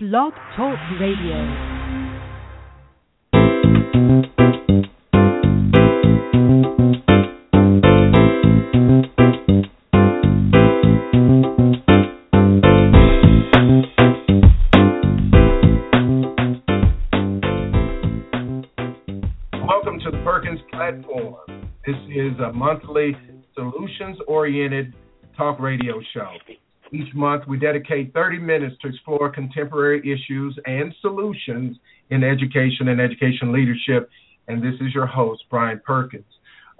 Blog Talk Radio. Welcome to the Perkins platform. This is a monthly solutions oriented talk radio show. Each month, we dedicate 30 minutes to explore contemporary issues and solutions in education and education leadership. And this is your host, Brian Perkins.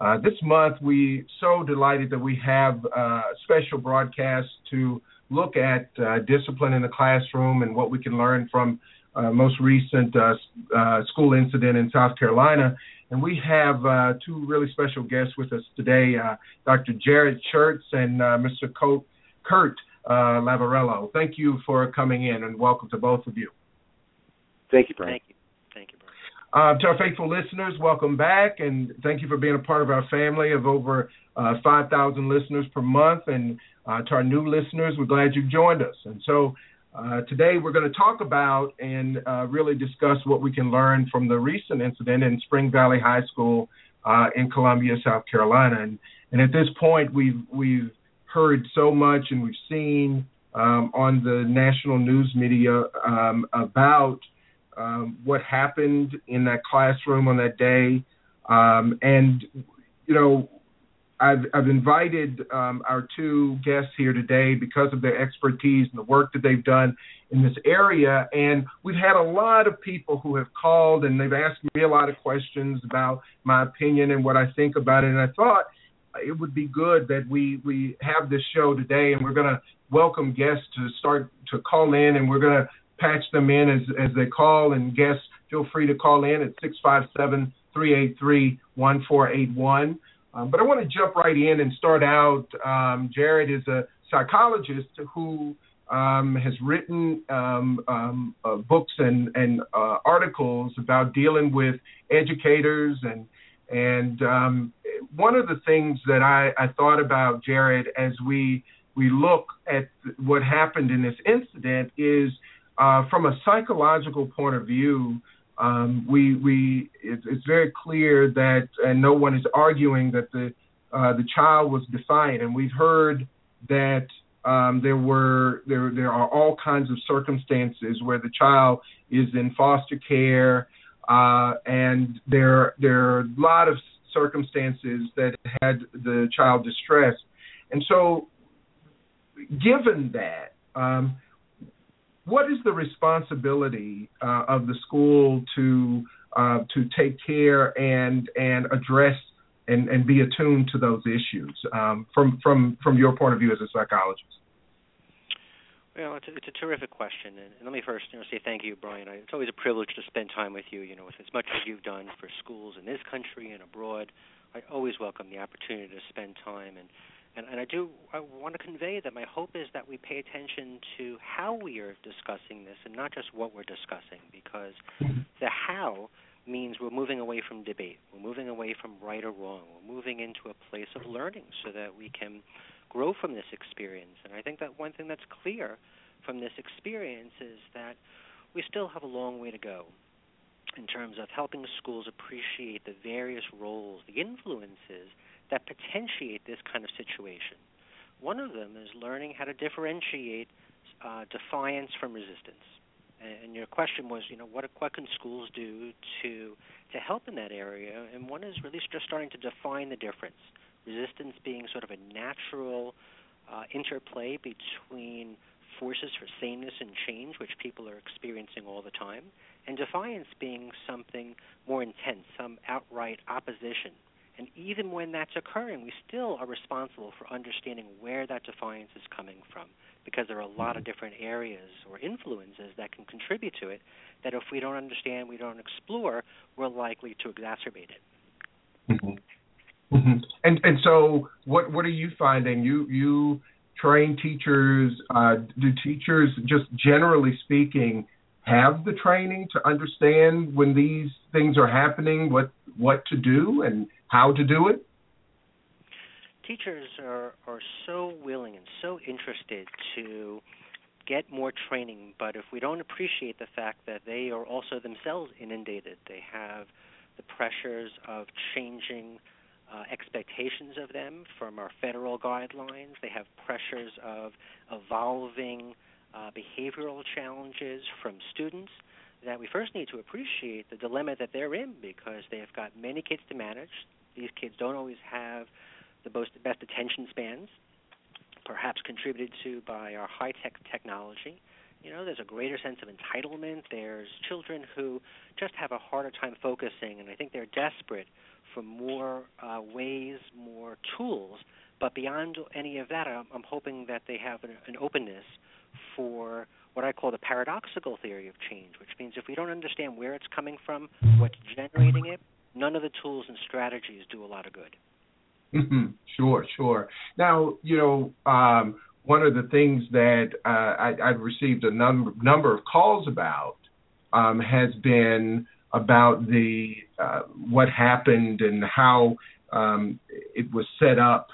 Uh, this month, we so delighted that we have uh, a special broadcast to look at uh, discipline in the classroom and what we can learn from uh, most recent uh, uh, school incident in South Carolina. And we have uh, two really special guests with us today, uh, Dr. Jared Scherz and uh, Mr. Curt uh, Lavarello. Thank you for coming in and welcome to both of you. Thank you, Brian. Thank you. Thank you, Brian. Uh, to our faithful listeners, welcome back, and thank you for being a part of our family of over uh, 5,000 listeners per month. And uh, to our new listeners, we're glad you've joined us. And so uh, today we're going to talk about and uh, really discuss what we can learn from the recent incident in Spring Valley High School uh, in Columbia, South Carolina. And, and at this point, we've we've heard so much and we've seen um, on the national news media um, about um, what happened in that classroom on that day. Um, and, you know, I've, I've invited um, our two guests here today because of their expertise and the work that they've done in this area. And we've had a lot of people who have called and they've asked me a lot of questions about my opinion and what I think about it. And I thought it would be good that we, we have this show today and we're going to welcome guests to start to call in and we're going to patch them in as, as they call. And guests, feel free to call in at 657 383 1481. Um, but I want to jump right in and start out. Um, Jared is a psychologist who um, has written um, um, uh, books and, and uh, articles about dealing with educators and and um, one of the things that I, I thought about Jared as we we look at what happened in this incident is uh, from a psychological point of view um, we we it, it's very clear that and no one is arguing that the uh, the child was defiant, and we've heard that um, there were there there are all kinds of circumstances where the child is in foster care, uh, and there there are a lot of circumstances that had the child distressed, and so given that. Um, what is the responsibility uh, of the school to uh, to take care and and address and, and be attuned to those issues um, from from from your point of view as a psychologist? Well, it's a, it's a terrific question, and, and let me first, you know, say thank you, Brian. I, it's always a privilege to spend time with you. You know, with as much as you've done for schools in this country and abroad, I always welcome the opportunity to spend time and and, and I do I want to convey that my hope is that we pay attention to how we are discussing this and not just what we're discussing, because the how means we're moving away from debate. We're moving away from right or wrong. We're moving into a place of learning so that we can grow from this experience. And I think that one thing that's clear from this experience is that we still have a long way to go in terms of helping schools appreciate the various roles, the influences that potentiate this kind of situation. One of them is learning how to differentiate uh, defiance from resistance. And your question was, you know, what what can schools do to to help in that area? And one is really just starting to define the difference. Resistance being sort of a natural uh, interplay between forces for sameness and change, which people are experiencing all the time, and defiance being something more intense, some outright opposition and even when that's occurring, we still are responsible for understanding where that defiance is coming from because there are a lot of different areas or influences that can contribute to it that if we don't understand, we don't explore, we're likely to exacerbate it. Mm-hmm. Mm-hmm. And and so what what are you finding? You you train teachers, uh, do teachers just generally speaking have the training to understand when these things are happening, what what to do and how to do it? Teachers are, are so willing and so interested to get more training, but if we don't appreciate the fact that they are also themselves inundated, they have the pressures of changing uh, expectations of them from our federal guidelines. They have pressures of evolving uh, behavioral challenges from students. That we first need to appreciate the dilemma that they're in because they have got many kids to manage. These kids don't always have the most best attention spans, perhaps contributed to by our high tech technology. You know, there's a greater sense of entitlement. There's children who just have a harder time focusing, and I think they're desperate for more uh, ways, more tools. But beyond any of that, I'm, I'm hoping that they have an, an openness for what I call the paradoxical theory of change, which means if we don't understand where it's coming from, what's generating it, none of the tools and strategies do a lot of good. Mm-hmm. Sure, sure. Now, you know, um, one of the things that uh, I, have received a number number of calls about um, has been about the uh, what happened and how um, it was set up,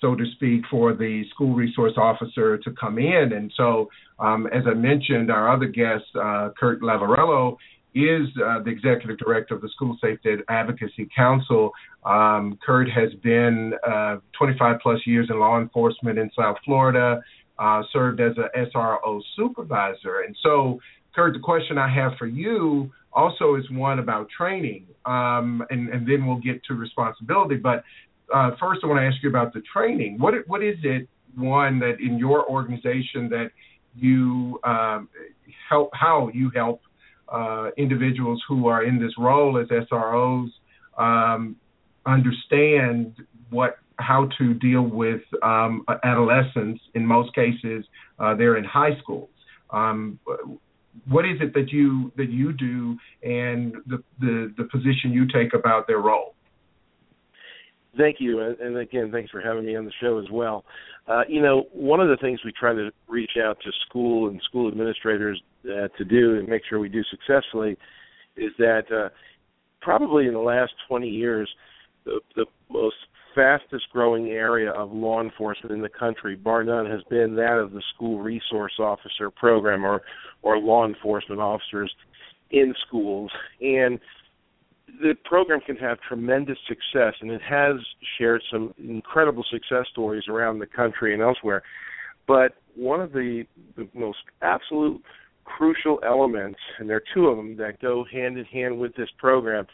so to speak, for the school resource officer to come in. And so, um, as I mentioned, our other guest, uh, Curt Lavarello, is uh, the executive director of the School Safety Advocacy Council. Um, Curt has been uh, 25 plus years in law enforcement in South Florida, uh, served as a SRO supervisor. And so, Curt, the question I have for you also is one about training, um, and, and, then we'll get to responsibility. But uh, first, I want to ask you about the training. What what is it one that in your organization that you um, help how you help uh, individuals who are in this role as SROs um, understand what how to deal with um, adolescents. In most cases, uh, they're in high schools. Um, what is it that you that you do, and the, the the position you take about their role? Thank you, and again, thanks for having me on the show as well. Uh, you know, one of the things we try to reach out to school and school administrators uh, to do and make sure we do successfully is that uh, probably in the last 20 years, the, the most fastest growing area of law enforcement in the country, bar none, has been that of the school resource officer program or or law enforcement officers in schools. And the program can have tremendous success, and it has shared some incredible success stories around the country and elsewhere. But one of the, the most absolute crucial elements, and there are two of them that go hand in hand with this program,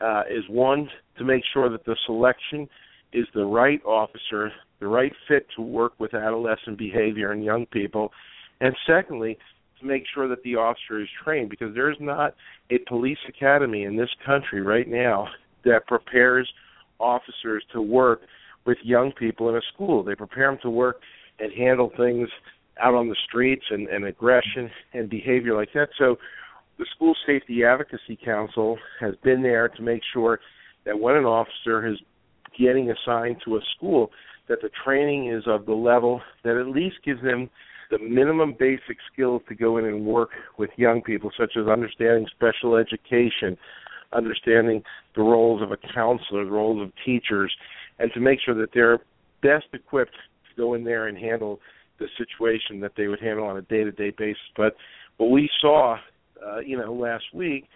uh, is one to make sure that the selection is the right officer, the right fit to work with adolescent behavior and young people, and secondly, make sure that the officer is trained because there's not a police academy in this country right now that prepares officers to work with young people in a school. They prepare them to work and handle things out on the streets and, and aggression and behavior like that. So the School Safety Advocacy Council has been there to make sure that when an officer is getting assigned to a school, that the training is of the level that at least gives them the minimum basic skills to go in and work with young people, such as understanding special education, understanding the roles of a counselor, the roles of teachers, and to make sure that they're best equipped to go in there and handle the situation that they would handle on a day-to-day basis. But what we saw, uh, you know, last week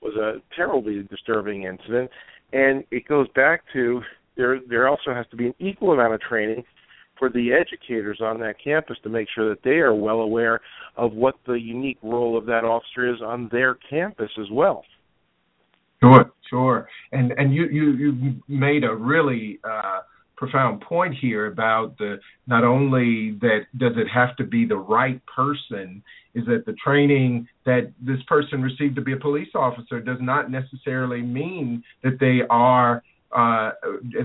was a terribly disturbing incident, and it goes back to there. There also has to be an equal amount of training for the educators on that campus to make sure that they are well aware of what the unique role of that officer is on their campus as well. Sure, sure, and and you you you made a really uh, profound point here about the not only that does it have to be the right person is that the training that this person received to be a police officer does not necessarily mean that they are uh,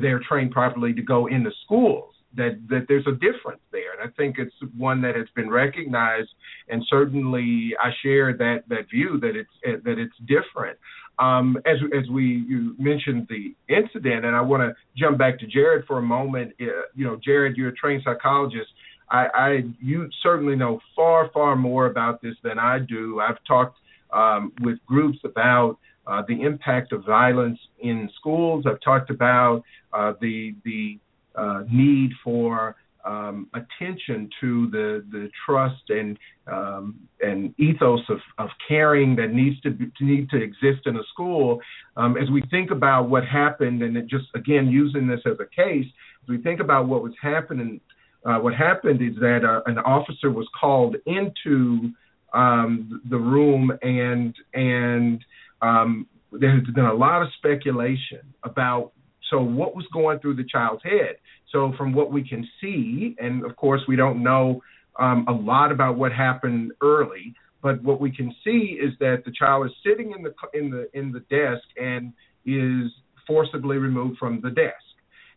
they're trained properly to go into schools that that there's a difference there, and I think it's one that has been recognized, and certainly I share that that view that it's that it's different. Um, as as we you mentioned the incident, and I want to jump back to Jared for a moment. Uh, you know, Jared, you're a trained psychologist. I, I you certainly know far far more about this than I do. I've talked um, with groups about uh, the impact of violence in schools. I've talked about uh, the the uh, need for um, attention to the the trust and um, and ethos of, of caring that needs to, be, need to exist in a school. Um, as we think about what happened, and just again using this as a case, as we think about what was happening, uh, what happened is that uh, an officer was called into um, the room, and and um, there's been a lot of speculation about so what was going through the child's head so from what we can see, and of course we don't know um, a lot about what happened early, but what we can see is that the child is sitting in the in the in the desk and is forcibly removed from the desk.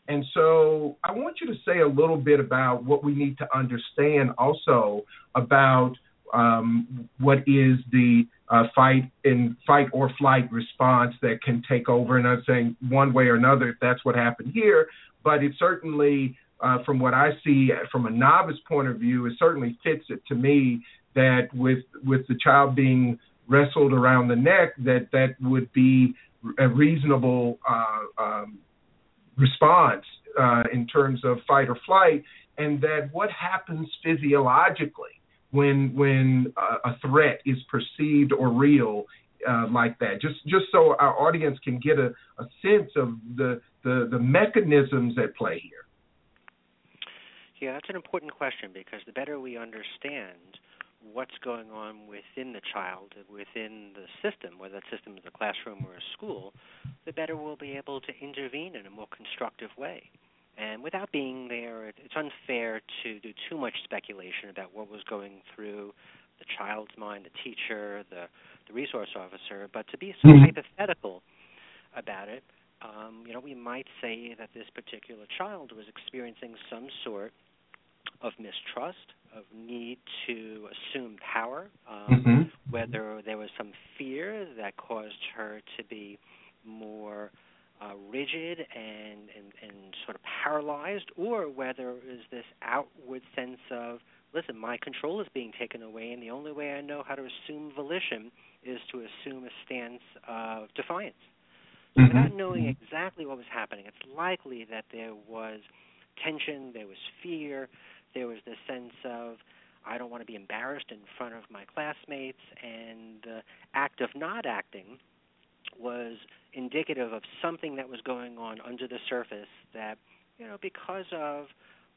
And so I want you to say a little bit about what we need to understand also about um, what is the uh, fight in fight or flight response that can take over. And I'm saying one way or another if that's what happened here, but it certainly, uh, from what I see from a novice point of view, it certainly fits it to me that with with the child being wrestled around the neck, that that would be a reasonable uh, um, response uh, in terms of fight or flight, and that what happens physiologically when when a, threat is perceived or real uh, like that. Just just so our audience can get a, a sense of the, the the mechanisms at play here. Yeah, that's an important question because the better we understand what's going on within the child, within the system, whether that system is a classroom or a school, the better we'll be able to intervene in a more constructive way. And without being there, it's unfair to do too much speculation about what was going through the child's mind, the teacher, the the resource officer, but to be so mm-hmm. hypothetical about it, um, you know, we might say that this particular child was experiencing some sort of mistrust, of need to assume power, um, mm-hmm. whether there was some fear that caused her to be more uh, rigid and, and, and sort of paralyzed, or whether it was this outward sense of, listen, my control is being taken away, and the only way I know how to assume volition is to assume a stance of defiance. So mm-hmm. without knowing exactly what was happening, it's likely that there was tension, there was fear, there was this sense of I don't want to be embarrassed in front of my classmates, and the act of not acting was indicative of something that was going on under the surface that, you know, because of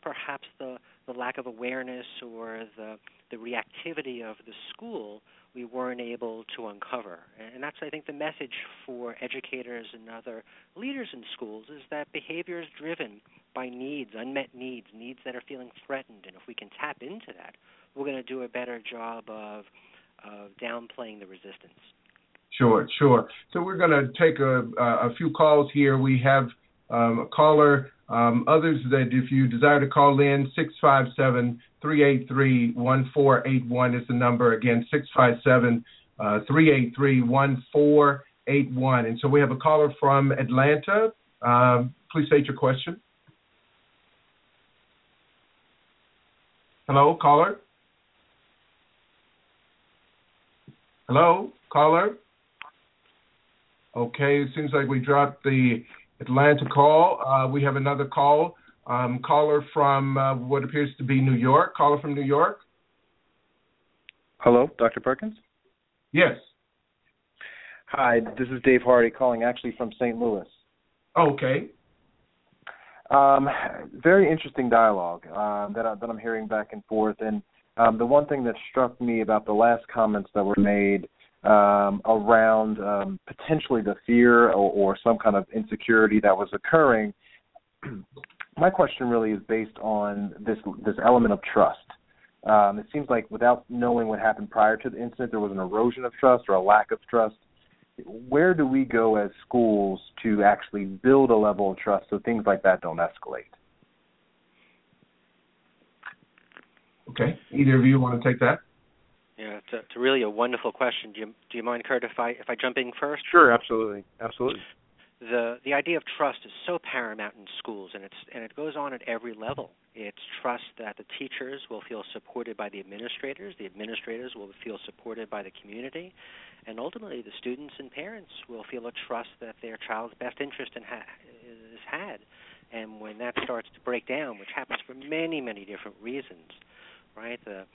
perhaps the, the lack of awareness or the, the reactivity of the school, we weren't able to uncover. And that's, I think, the message for educators and other leaders in schools is that behavior is driven by needs, unmet needs, needs that are feeling threatened. And if we can tap into that, we're going to do a better job of, of downplaying the resistance. Sure, sure. So we're going to take a, a few calls here. We have um, a caller. Um, others that if you desire to call in, 657 383 1481 is the number. Again, 657 383 1481. And so we have a caller from Atlanta. Um, please state your question. Hello, caller? Hello, caller? Okay, it seems like we dropped the Atlanta call. Uh, we have another call. Um, caller from uh, what appears to be New York. Caller from New York. Hello, Dr. Perkins? Yes. Hi, this is Dave Hardy calling actually from St. Louis. Okay. Um, very interesting dialogue uh, that, I, that I'm hearing back and forth. And um, the one thing that struck me about the last comments that were made um, around um, potentially the fear or, or some kind of insecurity that was occurring. My question really is based on this this element of trust. Um, it seems like without knowing what happened prior to the incident, there was an erosion of trust or a lack of trust. Where do we go as schools to actually build a level of trust so things like that don't escalate? Okay. Either of you want to take that? Yeah, it's, a, it's really a wonderful question. Do you do you mind, Curt, if I if I jump in first? Sure, absolutely, absolutely. The the idea of trust is so paramount in schools, and it's and it goes on at every level. It's trust that the teachers will feel supported by the administrators, the administrators will feel supported by the community, and ultimately the students and parents will feel a trust that their child's best interest in ha- is had And when that starts to break down, which happens for many, many different reasons, right? The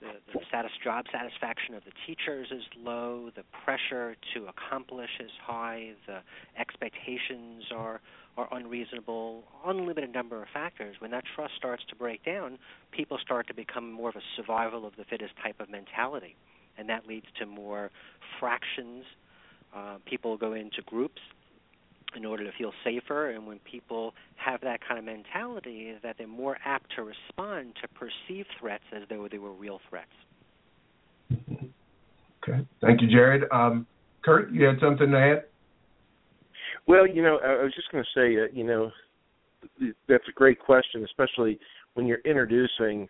the, the job satisfaction of the teachers is low. The pressure to accomplish is high. The expectations are are unreasonable. Unlimited number of factors. When that trust starts to break down, people start to become more of a survival of the fittest type of mentality, and that leads to more fractions. Uh, people go into groups in order to feel safer. And when people have that kind of mentality that they're more apt to respond to perceived threats as though they were real threats. Okay. Thank you jared. Um, kurt you had something to add? Well you know i was just going to say uh, you know that's a great question especially when you're introducing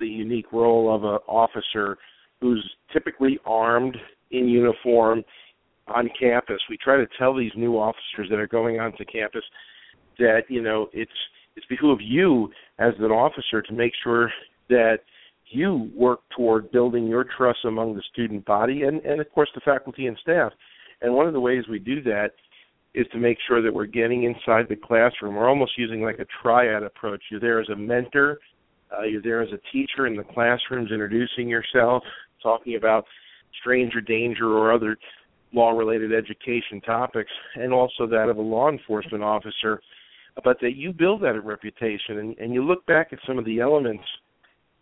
the unique role of an officer who's typically armed in uniform on campus. We try to tell these new officers that are going onto campus that you know it's it's behoove you as an officer to make sure that you work toward building your trust among the student body and and of course the faculty and staff. And one of the ways we do that is to make sure that we're getting inside the classroom. We're almost using like a triad approach. You're there as a mentor, uh, you're there as a teacher in the classrooms, introducing yourself, talking about stranger danger or other law related education topics and also that of a law enforcement officer but that you build that reputation. And, and you look back at some of the elements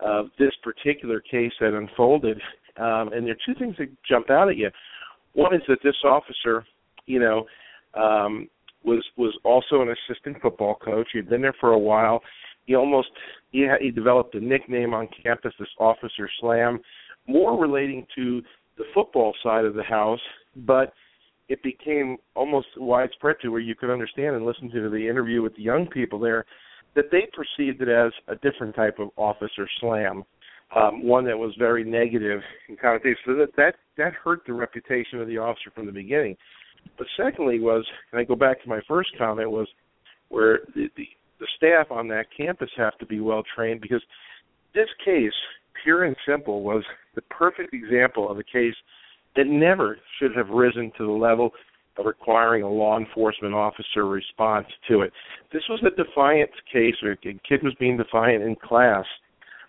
of this particular case that unfolded um, and there are two things that jump out at you. One is that this officer you know um, was was also an assistant football coach. He'd been there for a while. He almost he, had, he developed a nickname on campus this officer slam more relating to the football side of the house but it became almost widespread to where you could understand and listen to the interview with the young people there that they perceived it as a different type of officer slam, um, one that was very negative in connotation. So that that that hurt the reputation of the officer from the beginning. But secondly, was and I go back to my first comment was where the the, the staff on that campus have to be well trained because this case, pure and simple, was the perfect example of a case that never should have risen to the level of requiring a law enforcement officer response to it. This was a defiance case where a kid was being defiant in class.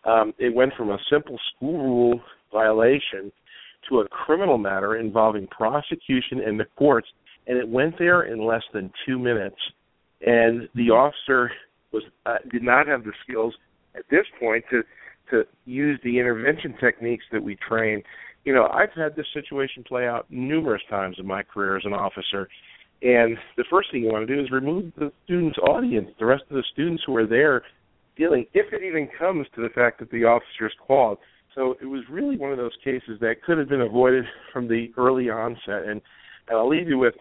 Um, it went from a simple school rule violation to a criminal matter involving prosecution in the courts, and it went there in less than two minutes. And the officer was uh, did not have the skills at this point to to use the intervention techniques that we train you know, I've had this situation play out numerous times in my career as an officer. And the first thing you want to do is remove the student's audience, the rest of the students who are there dealing, if it even comes to the fact that the officer is called. So it was really one of those cases that could have been avoided from the early onset. And, and I'll leave you with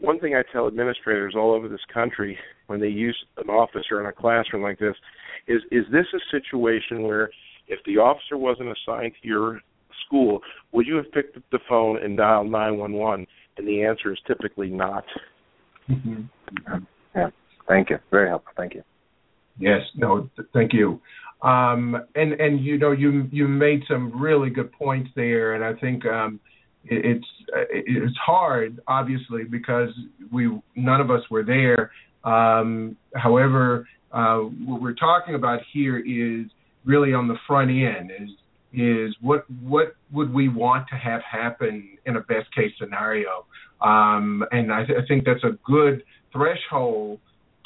one thing I tell administrators all over this country when they use an officer in a classroom like this is is this a situation where if the officer wasn't assigned to your school, would you have picked up the phone and dialed 911? And the answer is typically not. Mm-hmm. Yeah. Thank you. Very helpful. Thank you. Yes. No. Th- thank you. Um, and and you know you you made some really good points there, and I think um, it, it's it's hard, obviously, because we none of us were there. Um, however, uh, what we're talking about here is really on the front end is is what what would we want to have happen in a best case scenario, um, and I, th- I, think that's a good threshold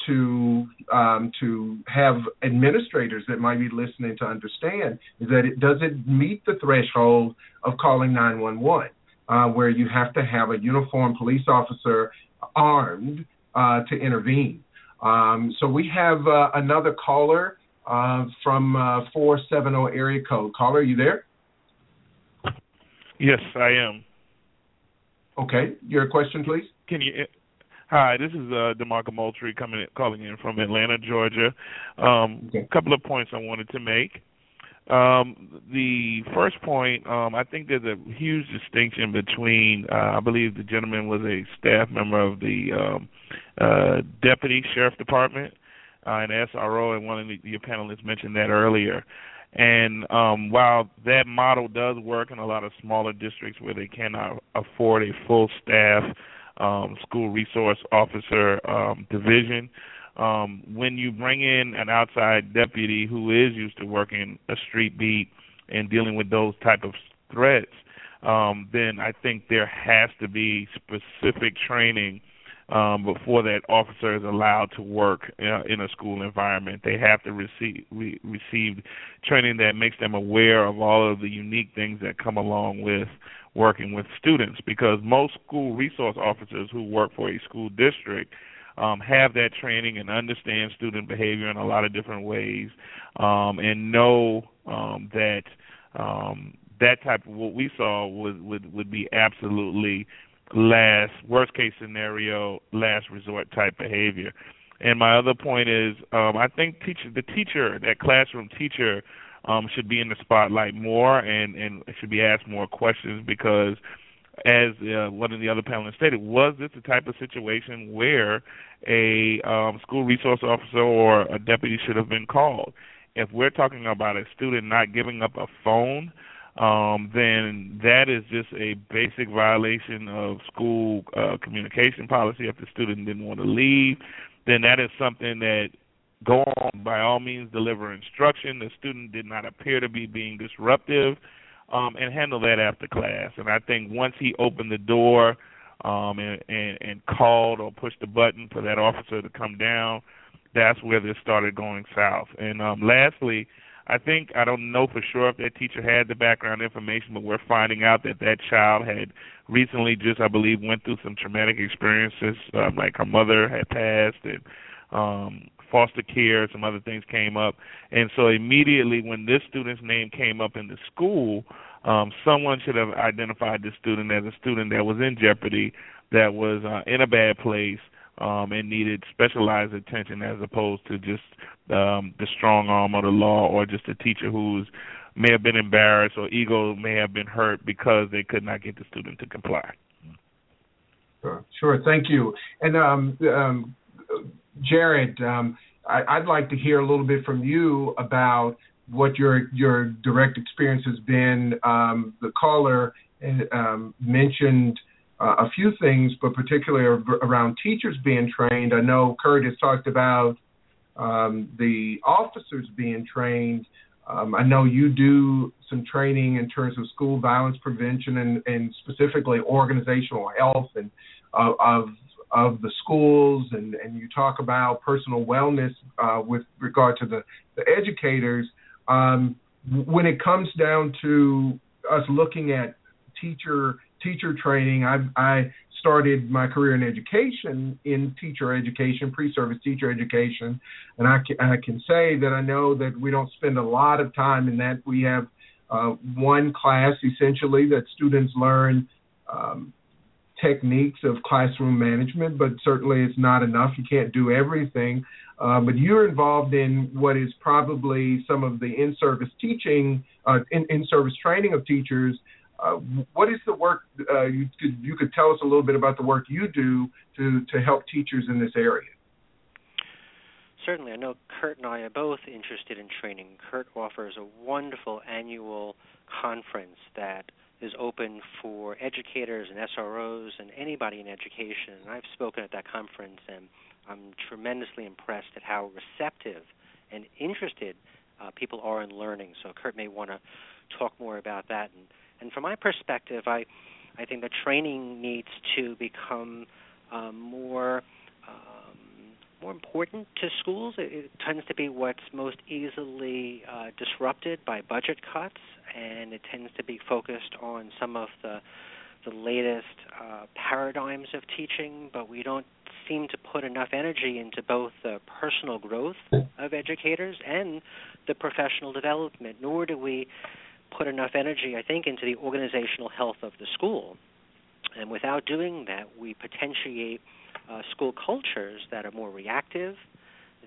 to um, to have administrators that might be listening to understand is that it doesn't meet the threshold of calling 911, uh, where you have to have a uniformed police officer armed uh, to intervene. Um, so we have uh, another caller uh, from uh, 470 area code. Caller, are you there? Yes, I am. Okay, your question, please. Can you? Hi, this is uh, Demarco Moultrie coming calling in from Atlanta, Georgia. Um, okay. A couple of points I wanted to make. Um, the first point, um, I think there's a huge distinction between, uh, I believe the gentleman was a staff member of the um, uh, deputy sheriff department, uh, and SRO, and one of the, your panelists mentioned that earlier. And um, while that model does work in a lot of smaller districts where they cannot afford a full staff um, school resource officer um, division, um, when you bring in an outside deputy who is used to working a street beat and dealing with those type of threats, um, then I think there has to be specific training um, before that officer is allowed to work uh, in a school environment. They have to receive re- receive training that makes them aware of all of the unique things that come along with working with students. Because most school resource officers who work for a school district um, have that training and understand student behavior in a lot of different ways, um, and know um, that um, that type of what we saw would would would be absolutely last worst case scenario, last resort type behavior. And my other point is, um, I think teacher, the teacher, that classroom teacher, um, should be in the spotlight more and and should be asked more questions because, as uh, one of the other panelists stated, was this the type of situation where a um, school resource officer or a deputy should have been called? If we're talking about a student not giving up a phone um, then that is just a basic violation of school uh, communication policy. If the student didn't want to leave, then that is something that go on by all means deliver instruction. The student did not appear to be being disruptive, um, and handle that after class. And I think once he opened the door um, and, and, and called or pushed the button for that officer to come down, that's where this started going south. And um, lastly, I think I don't know for sure if that teacher had the background information, but we're finding out that that child had recently just, I believe, went through some traumatic experiences, um, like her mother had passed and um, foster care, some other things came up, and so immediately when this student's name came up in the school, um, someone should have identified this student as a student that was in jeopardy, that was uh, in a bad place, um, and needed specialized attention as opposed to just um, the strong arm of the law or just a teacher who's may have been embarrassed or ego may have been hurt because they could not get the student to comply. Sure, sure. Thank you. And um, um, Jared, um, I, would like to hear a little bit from you about what your your direct experience has been. Um, the caller um, mentioned uh, a few things, but particularly around teachers being trained. I know Curt has talked about um, the officers being trained. Um, I know you do some training in terms of school violence prevention and, and specifically organizational health and uh, of of the schools, and, and you talk about personal wellness uh, with regard to the, the educators. Um, when it comes down to us looking at teacher teacher training. I, I started my career in education in teacher education, pre-service teacher education, and I can, I can say that I know that we don't spend a lot of time in that. We have uh, one class essentially that students learn um, techniques of classroom management, but certainly it's not enough. You can't do everything. Uh, but you're involved in what is probably some of the in-service teaching, uh, in, in-service training of teachers uh, what is the work uh, you could you could tell us a little bit about the work you do to to help teachers in this area? Certainly, I know Curt and I are both interested in training. Curt offers a wonderful annual conference that is open for educators and SROs and anybody in education. And I've spoken at that conference, and I'm tremendously impressed at how receptive and interested uh, people are in learning. So Curt may want to talk more about that and and from my perspective, I I think the training needs to become um, more more important to schools. It, it, tends to be what's most easily uh, disrupted by budget cuts, and it tends to be focused on some of the the latest uh, paradigms of teaching, but we don't seem to put enough energy into both the personal growth of educators and the professional development, nor do we put enough energy, I think, into the organizational health of the school. And without doing that, we potentiate uh, school cultures that are more reactive,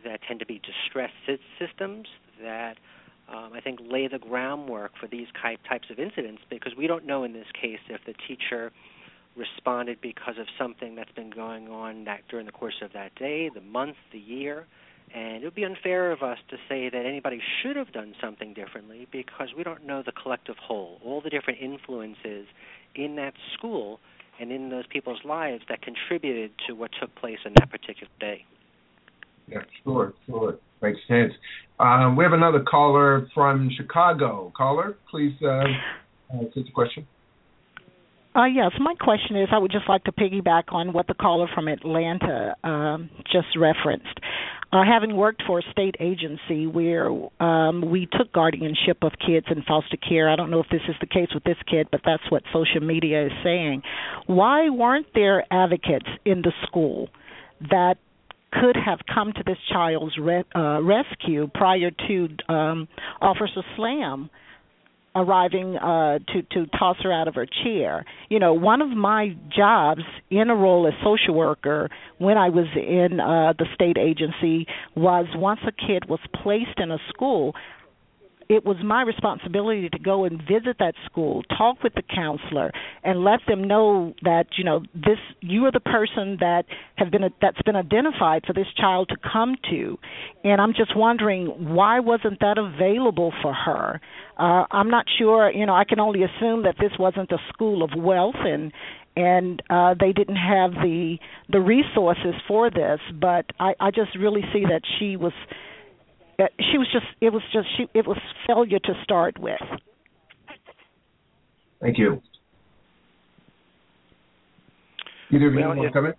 that tend to be distressed systems, that um, I think lay the groundwork for these types of incidents because we don't know in this case if the teacher responded because of something that's been going on that during the course of that day, the month, the year. And it would be unfair of us to say that anybody should have done something differently because we don't know the collective whole, all the different influences in that school and in those people's lives that contributed to what took place on that particular day. Yeah, sure, sure. Makes sense. Um, we have another caller from Chicago. Caller, please uh, uh, take the question. Uh, yes, my question is I would just like to piggyback on what the caller from Atlanta um, just referenced. Uh, having worked for a state agency where um, we took guardianship of kids in foster care, I don't know if this is the case with this kid, but that's what social media is saying. Why weren't there advocates in the school that could have come to this child's re- uh, rescue prior to um, Officer Slam arriving uh to to toss her out of her chair. You know one of my jobs in a role as social worker when i was in uh the state agency was once a kid was placed in a school it was my responsibility to go and visit that school, talk with the counselor, and let them know that you know this you are the person that have been that's been identified for this child to come to, and I'm just wondering why wasn't that available for her? Uh, I'm not sure. You know, I can only assume that this wasn't a school of wealth and and uh they didn't have the the resources for this but i i just really see that she was she was just it was just she it was failure to start with. Thank you. Either of you Well, want to it- come?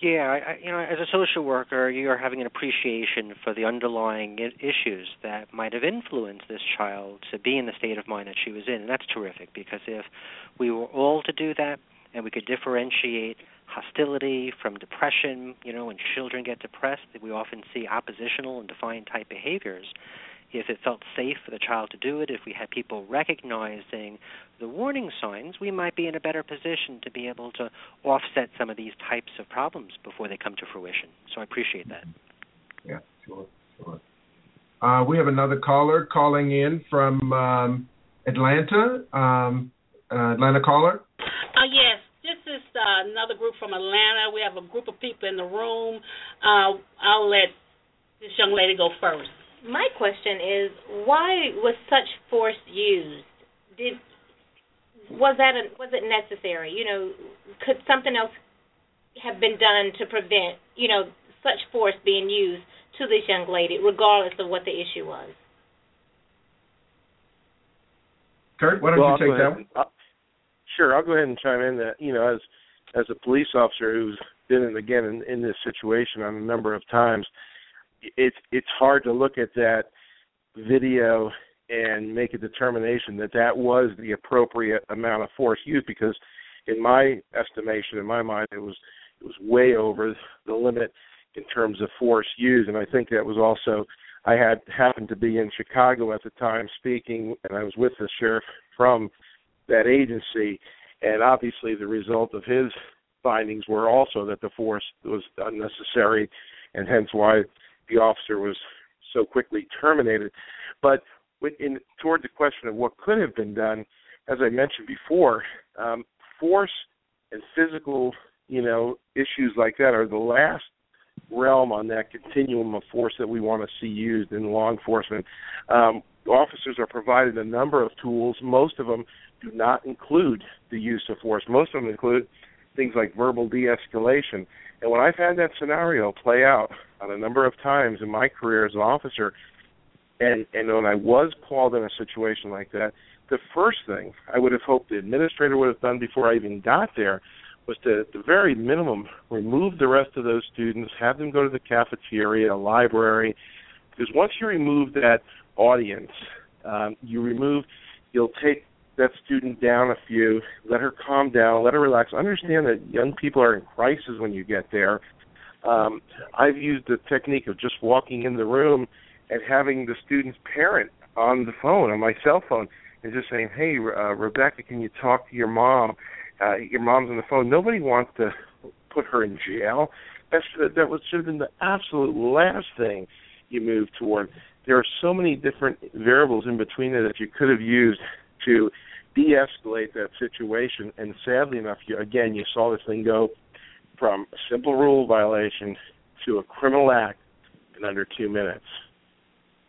Yeah, I, I, you know, as a social worker, you're having an appreciation for the underlying I- issues that might have influenced this child to be in the state of mind that she was in, and that's terrific because if we were all to do that and we could differentiate hostility from depression, you know, when children get depressed, we often see oppositional and defiant type behaviors. If it felt safe for the child to do it, if we had people recognizing the warning signs, we might be in a better position to be able to offset some of these types of problems before they come to fruition. So I appreciate that. Yeah, sure, sure. Uh, we have another caller calling in from um, Atlanta. Um, uh, Atlanta caller. Uh, yes, this is uh, another group from Atlanta. We have a group of people in the room. Uh, I'll let this young lady go first. My question is, why was such force used? Did was that a, was it necessary? You know, could something else have been done to prevent you know such force being used to this young lady, regardless of what the issue was? Curt, why don't Well, you take that one? and- uh, sure, I'll go ahead and chime in. That you know, as as a police officer who's been in again in, in this situation on a number of times, it's it's hard to look at that video and make a determination that that was the appropriate amount of force used because in my estimation in my mind it was it was way over the limit in terms of force used. And I think that was also I had happened to be in Chicago at the time speaking and I was with the sheriff from that agency and obviously the result of his findings were also that the force was unnecessary and hence why the officer was so quickly terminated. But in toward the question of what could have been done, as I mentioned before, um, force and physical, you know, issues like that are the last realm on that continuum of force that we want to see used in law enforcement. Um, officers are provided a number of tools. Most of them do not include the use of force. Most of them include things like verbal de-escalation. And when I've had that scenario play out on a number of times in my career as an officer, and and when I was called in a situation like that, the first thing I would have hoped the administrator would have done before I even got there was to, at the very minimum, remove the rest of those students, have them go to the cafeteria, a library, because once you remove that audience, um, you remove, you'll take that student down a few, let her calm down, let her relax. Understand that young people are in crisis when you get there. Um, I've used the technique of just walking in the room and having the student's parent on the phone, on my cell phone, and just saying, "Hey, uh, Rebecca, can you talk to your mom? Uh, your mom's on the phone." Nobody wants to put her in jail. That's that was should have been the absolute last thing you move toward. There are so many different variables in between there that you could have used to de-escalate that situation. And sadly enough, you, again, you saw this thing go from a simple rule violation to a criminal act in under two minutes.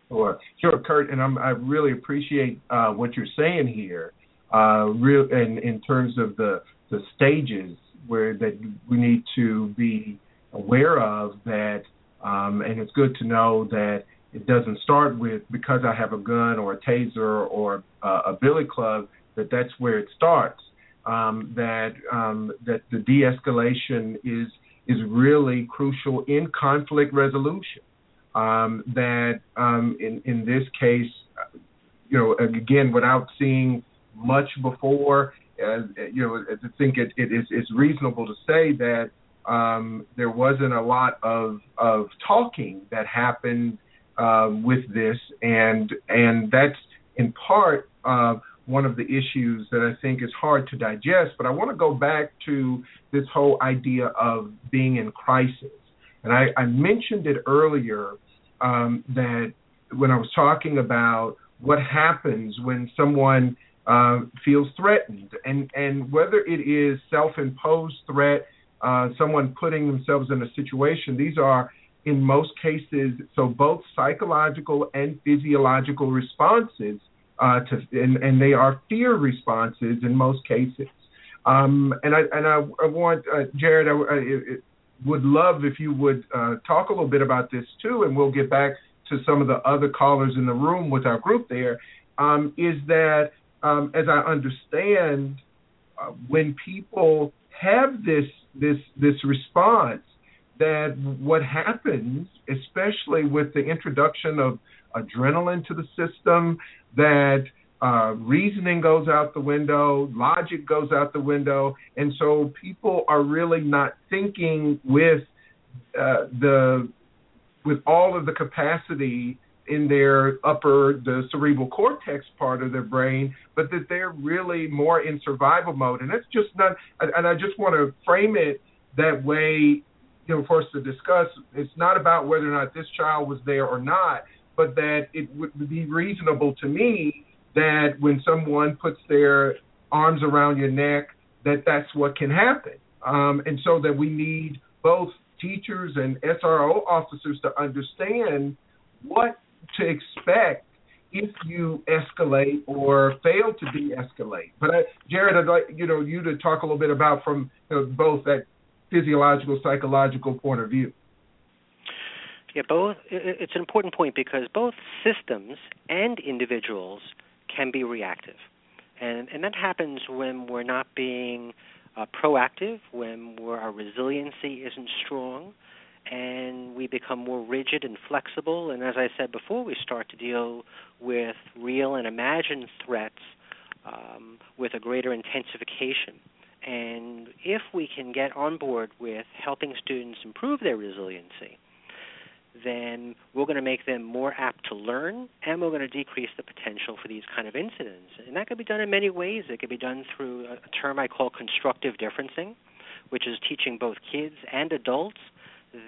Sure, sure, Curt, and I'm, I really appreciate uh, what you're saying here. Uh, real, in in terms of the the stages where that we need to be aware of that Um, and it's good to know that it doesn't start with because I have a gun or a taser or uh, a billy club that that's where it starts. Um, that um, that the de-escalation is is really crucial in conflict resolution. Um, that um, in in this case, you know, again, without seeing much before, uh, you know, I think it, it is it's reasonable to say that um, there wasn't a lot of of talking that happened um, with this, and and that's in part uh, one of the issues that I think is hard to digest. But I want to go back to this whole idea of being in crisis, and I, I mentioned it earlier um, that when I was talking about what happens when someone uh, feels threatened, and and whether it is self-imposed threat, uh, someone putting themselves in a situation. These are in most cases so both psychological and physiological responses uh, to, and, and they are fear responses in most cases. Um, and I and I, I want uh, Jared, I, I, would love if you would uh, talk a little bit about this too, and we'll get back to some of the other callers in the room with our group. There um, is that um, as I understand, uh, when people have this this this response, that what happens, especially with the introduction of adrenaline to the system, that uh, reasoning goes out the window, logic goes out the window, and so people are really not thinking with uh, the with all of the capacity in their upper the cerebral cortex part of their brain but that they're really more in survival mode. And that's just not and i just want to frame it that way you know for us to discuss it's not about whether or not this child was there or not but that it would be reasonable to me that when someone puts their arms around your neck that that's what can happen um, and so that we need both teachers and SRO officers to understand what to expect if you escalate or fail to de-escalate. But uh, Jared, I'd like you know you to talk a little bit about from you know, both that physiological, psychological point of view. Yeah, both. It's an important point because both systems and individuals can be reactive, and and that happens when we're not being uh, proactive, when our resiliency isn't strong, and we become more rigid and flexible. And as I said before, we start to deal with real and imagined threats um, with a greater intensification. And if we can get on board with helping students improve their resiliency, then we're going to make them more apt to learn and we're going to decrease the potential for these kind of incidents. And that could be done in many ways. It could be done through a term I call constructive differencing, which is teaching both kids and adults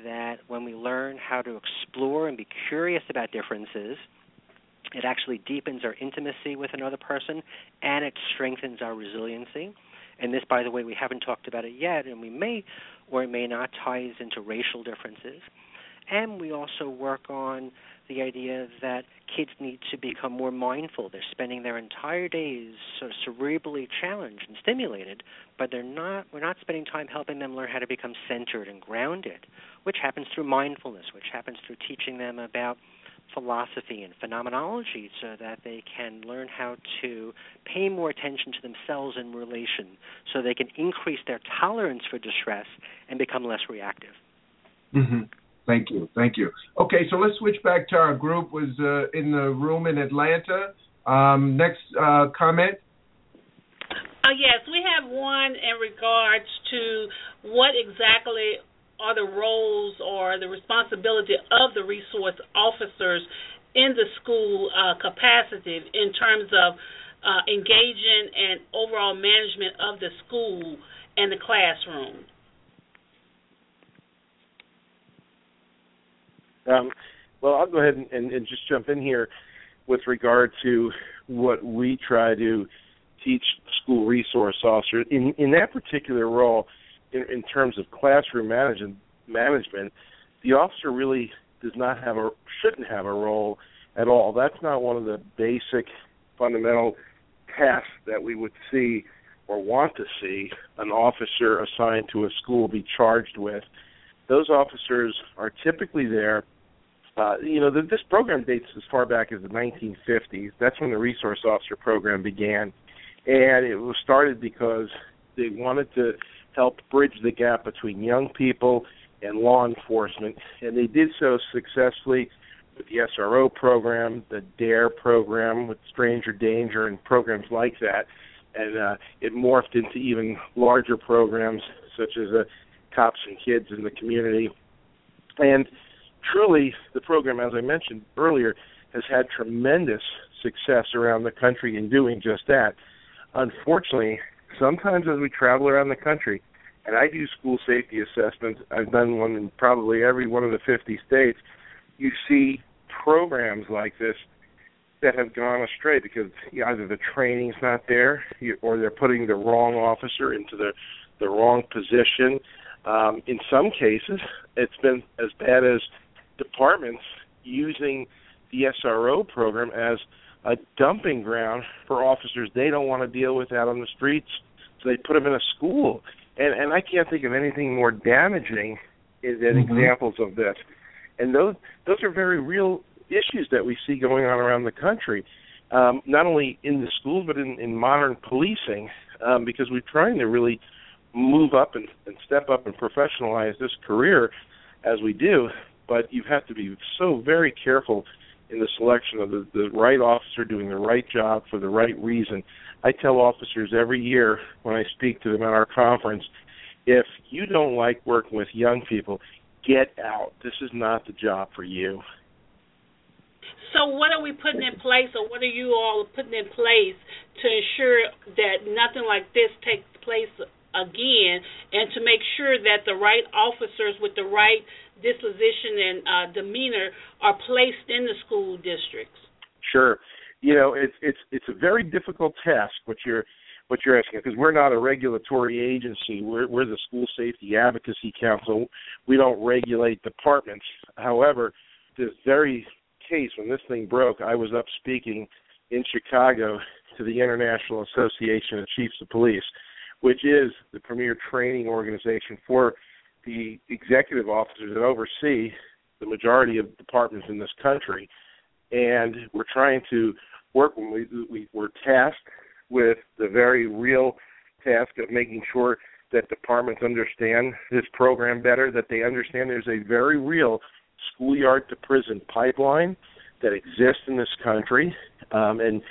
that when we learn how to explore and be curious about differences, it actually deepens our intimacy with another person and it strengthens our resiliency. And this, by the way, we haven't talked about it yet, and we may or may not ties into racial differences. And we also work on the idea that kids need to become more mindful. They're spending their entire days sort of cerebrally challenged and stimulated, but they're not we're not spending time helping them learn how to become centered and grounded, which happens through mindfulness, which happens through teaching them about philosophy and phenomenology so that they can learn how to pay more attention to themselves in relation so they can increase their tolerance for distress and become less reactive. Mm-hmm. Thank you, thank you. Okay, so let's switch back to our group. Was uh, in the room in Atlanta. Um, next uh, comment. Uh, yes, we have one in regards to what exactly are the roles or the responsibility of the resource officers in the school uh, capacity in terms of uh, engaging and overall management of the school and the classroom. Um, well, I'll go ahead and, and, and, just jump in here with regard to what we try to teach school resource officers in in that particular role. In, in terms of classroom management, management, the officer really does not have a shouldn't have a role at all. That's not one of the basic fundamental tasks that we would see or want to see an officer assigned to a school be charged with those officers are typically there. Uh, you know, the, this program dates as far back as the 1950s. That's when the resource officer program began, and it was started because they wanted to help bridge the gap between young people and law enforcement, and they did so successfully with the SRO program, the DARE program with Stranger Danger, and programs like that. And uh, it morphed into even larger programs such as uh, Cops and Kids in the community. And truly, the program, as I mentioned earlier, has had tremendous success around the country in doing just that. Unfortunately, sometimes as we travel around the country, and I do school safety assessments, I've done one in probably every one of the 50 states you see programs like this that have gone astray because either the training's not there or they're putting the wrong officer into the the wrong position. Um, in some cases, it's been as bad as departments using the SRO program as a dumping ground for officers they don't want to deal with out on the streets, so they put them in a school. And and I can't think of anything more damaging than mm-hmm. examples of this and those those are very real issues that we see going on around the country, um, not only in the schools but in, in modern policing, um, because we're trying to really move up and, and step up and professionalize this career as we do. But you have to be so very careful in the selection of the, the right officer doing the right job for the right reason. I tell officers every year when I speak to them at our conference, if you don't like working with young people, get out. This is not the job for you. So, what are we putting in place, or what are you all putting in place to ensure that nothing like this takes place again, and to make sure that the right officers with the right disposition and uh, demeanor are placed in the school districts? Sure. You know, it's it's it's a very difficult task. What you're what you're asking because we're not a regulatory agency. We're we're the School Safety Advocacy Council. We don't regulate departments. However, this very case when this thing broke, I was up speaking in Chicago to the International Association of Chiefs of Police, which is the premier training organization for the executive officers that oversee the majority of departments in this country. And we're trying to work when we, we we're tasked with the very real task of making sure that departments understand this program better, that they understand there's a very real schoolyard to prison pipeline that exists in this country. Um, and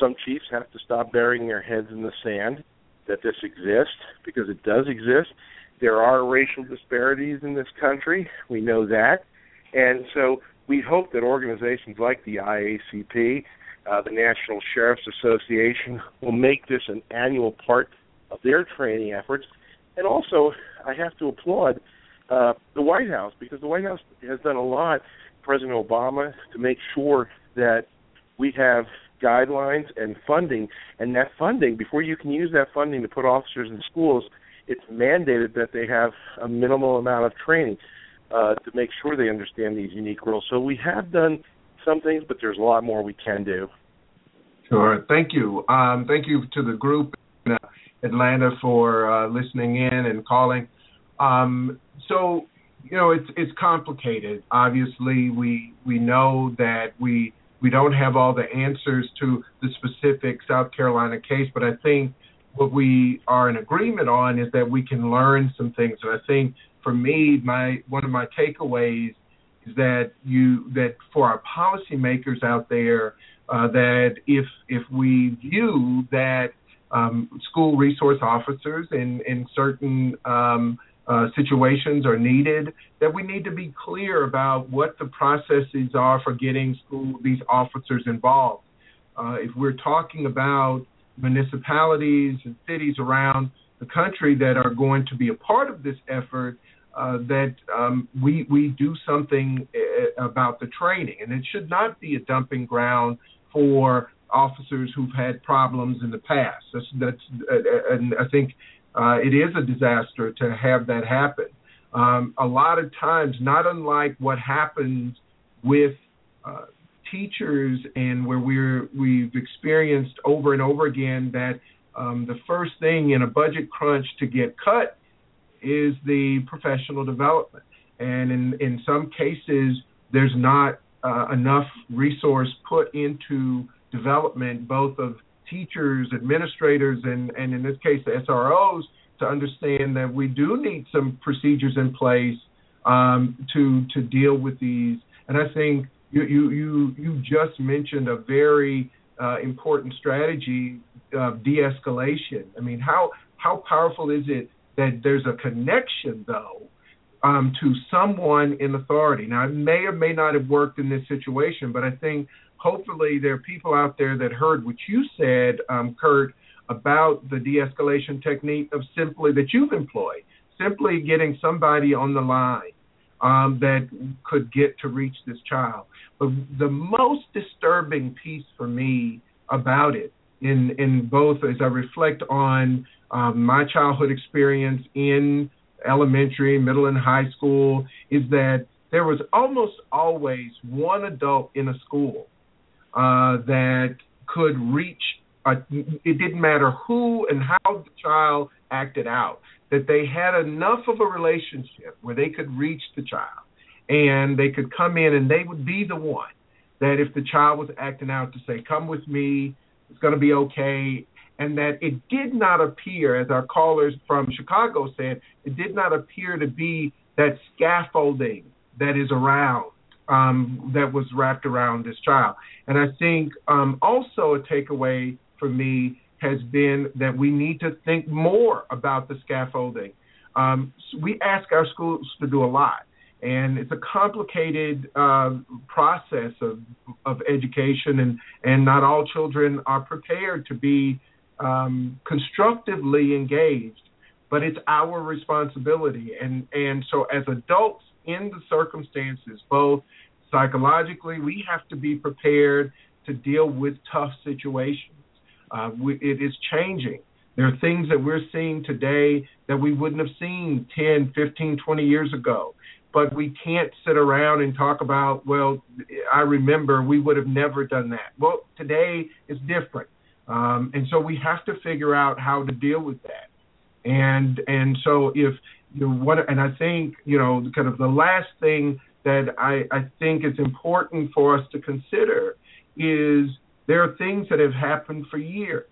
some chiefs have to stop burying their heads in the sand that this exists because it does exist. There are racial disparities in this country. We know that. And so we hope that organizations like the IACP uh, the National Sheriff's Association will make this an annual part of their training efforts. And also, I have to applaud uh, the White House because the White House has done a lot, President Obama, to make sure that we have guidelines and funding. And that funding, before you can use that funding to put officers in schools, it's mandated that they have a minimal amount of training uh, to make sure they understand these unique roles. So we have done some things, but there's a lot more we can do. Sure. Thank you. Um, thank you to the group in uh, Atlanta for uh, listening in and calling. Um, so, you know, it's it's complicated. Obviously, we we know that we we don't have all the answers to the specific South Carolina case, but I think what we are in agreement on is that we can learn some things. And I think for me, my one of my takeaways is that you that for our policymakers out there, uh, that if if we view that um, school resource officers in in certain um, uh, situations are needed, that we need to be clear about what the processes are for getting school these officers involved. Uh, if we're talking about municipalities and cities around the country that are going to be a part of this effort, uh, that um, we we do something uh, about the training, and it should not be a dumping ground for officers who've had problems in the past. That's, that's uh, and I think uh, it is a disaster to have that happen. Um, a lot of times, not unlike what happens with uh, teachers, and where we're we've experienced over and over again that um, the first thing in a budget crunch to get cut is the professional development. And in, in some cases, there's not uh, enough resource put into development, both of teachers, administrators, and, and in this case, the SROs, to understand that we do need some procedures in place um, to to deal with these. And I think you you you, you just mentioned a very uh, important strategy of de-escalation. I mean, how how powerful is it that there's a connection though um, to someone in authority? Now, it may or may not have worked in this situation, but I think hopefully there are people out there that heard what you said, um, Curt, about the de-escalation technique of simply that you've employed, simply getting somebody on the line um, that could get to reach this child. But the most disturbing piece for me about it, in in both as I reflect on um, my childhood experience in elementary, middle, and high school, is that there was almost always one adult in a school uh, that could reach. A, it didn't matter who and how the child acted out that they had enough of a relationship where they could reach the child and they could come in and they would be the one that if the child was acting out to say, Come with me, it's going to be okay. And that it did not appear, as our callers from Chicago said, it did not appear to be that scaffolding that is around, um, that was wrapped around this child. And I think um, also a takeaway for me has been that we need to think more about the scaffolding. Um, we ask our schools to do a lot, and it's a complicated uh, process of of education, and and not all children are prepared to be um, constructively engaged. But it's our responsibility, and and so as adults in the circumstances, both psychologically, we have to be prepared to deal with tough situations uh, we, it is changing. There are things that we're seeing today that we wouldn't have seen 10, 15, 20 years ago. But we can't sit around and talk about, well, I remember we would have never done that. Well, today is different. Um, and so we have to figure out how to deal with that. And and so if you know, what and I think you know kind of the last thing that I, I think is important for us to consider is there are things that have happened for years.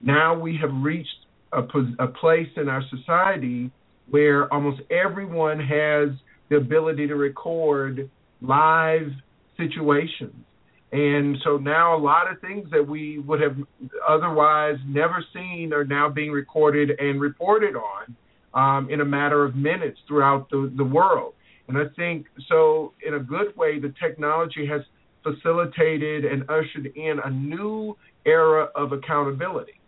Now we have reached a, a place in our society where almost everyone has the ability to record live situations. And so now a lot of things that we would have otherwise never seen are now being recorded and reported on um, in a matter of minutes throughout the, the world. And I think so, in a good way, the technology has facilitated and ushered in a new era of accountability.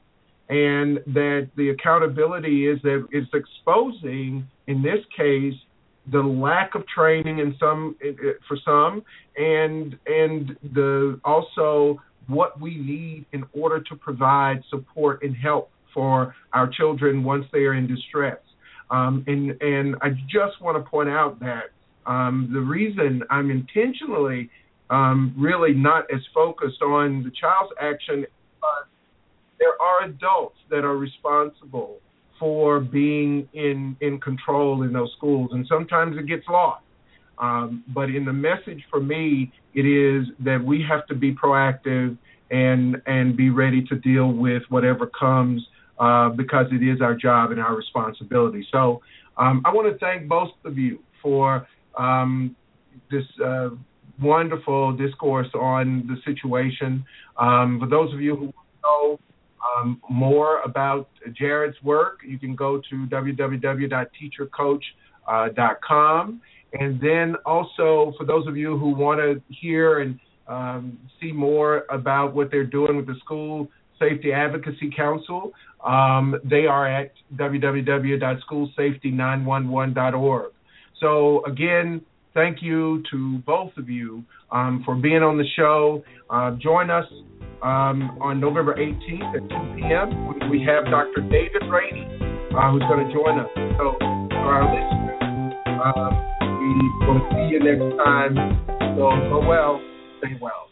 And that the accountability is that it's exposing, in this case, the lack of training in some for some, and and the also what we need in order to provide support and help for our children once they are in distress. Um, and and I just want to point out that um, the reason I'm intentionally um, really not as focused on the child's action, but there are adults that are responsible for being in in control in those schools, and sometimes it gets lost. Um, but in the message for me, it is that we have to be proactive and and be ready to deal with whatever comes uh, because it is our job and our responsibility. So um, I want to thank both of you for um, this uh, wonderful discourse on the situation. Um, for those of you who want to know um, more about Jared's work, you can go to www.teachercoach.com. And then also, for those of you who want to hear and um, see more about what they're doing with the School Safety Advocacy Council, um, they are at www.schoolsafety911.org. So, again, thank you to both of you um, for being on the show. Uh, join us um, on November 18th at 2 p.m. We have Dr. David Rainey, uh, who's going to join us. So, for our listeners, uh, we will see you next time. So, go well, stay well.